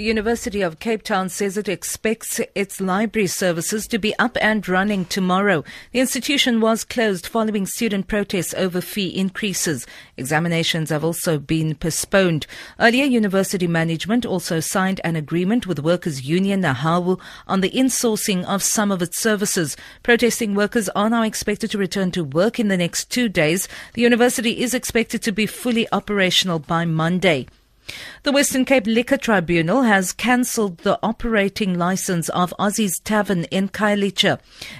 The University of Cape Town says it expects its library services to be up and running tomorrow. The institution was closed following student protests over fee increases. Examinations have also been postponed. Earlier, university management also signed an agreement with workers' union NAHAWU on the insourcing of some of its services. Protesting workers are now expected to return to work in the next two days. The university is expected to be fully operational by Monday. The Western Cape Liquor Tribunal has cancelled the operating license of Osi's Tavern in Khayelitsha.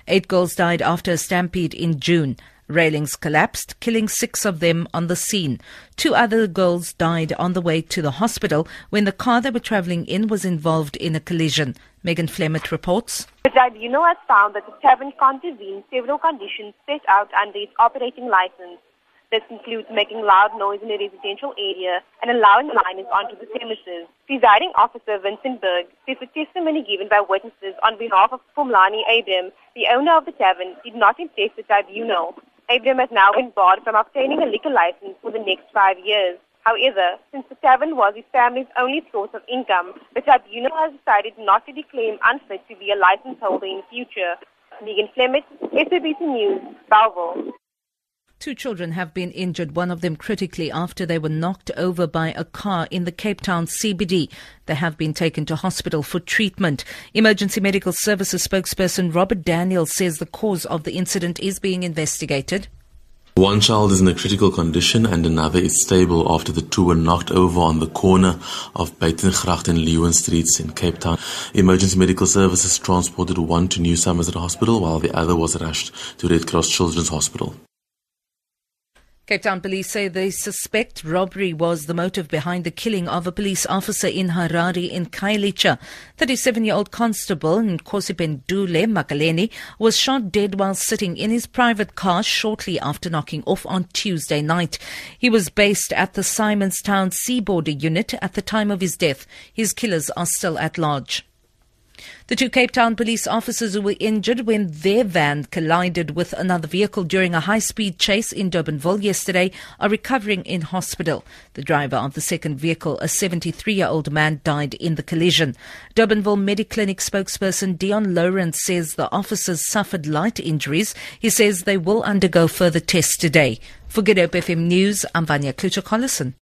Eight girls died after a stampede in June. Railings collapsed, killing six of them on the scene. Two other girls died on the way to the hospital when the car they were travelling in was involved in a collision. Megan Flemmett reports. The tribunal has found that the tavern contravened several conditions set out under its operating license. This includes making loud noise in a residential area and allowing minors onto the premises. Presiding officer Vincent Berg says the testimony given by witnesses on behalf of Pumlani Abram, the owner of the tavern, did not impress the tribunal. Abram has now been barred from obtaining a liquor license for the next five years. However, since the tavern was his family's only source of income, the tribunal has decided not to declare him unfit to be a license holder in future. Megan Flemmett, SABC News, Bellville. Two children have been injured, one of them critically after they were knocked over by a car in the Cape Town CBD. They have been taken to hospital for treatment. Emergency Medical Services spokesperson Robert Daniel says the cause of the incident is being investigated. One child is in a critical condition and another is stable after the two were knocked over on the corner of Buitengracht and Leeuwen Streets in Cape Town. Emergency Medical Services transported one to New Somerset Hospital while the other was rushed to Red Cross Children's Hospital. Cape Town police say they suspect robbery was the motive behind the killing of a police officer in Harare in Khayelitsha. 37-year-old constable Nkosipendule Makaleni was shot dead while sitting in his private car shortly after knocking off on Tuesday night. He was based at the Simonstown Seaboard unit at the time of his death. His killers are still at large. The two Cape Town police officers who were injured when their van collided with another vehicle during a high speed chase in Durbanville yesterday are recovering in hospital. The driver of the second vehicle, a 73 year old man, died in the collision. Durbanville Mediclinic spokesperson Dion Lawrence says the officers suffered light injuries. He says they will undergo further tests today. For Good Hope FM News, I'm Vanya Klucher-Collison.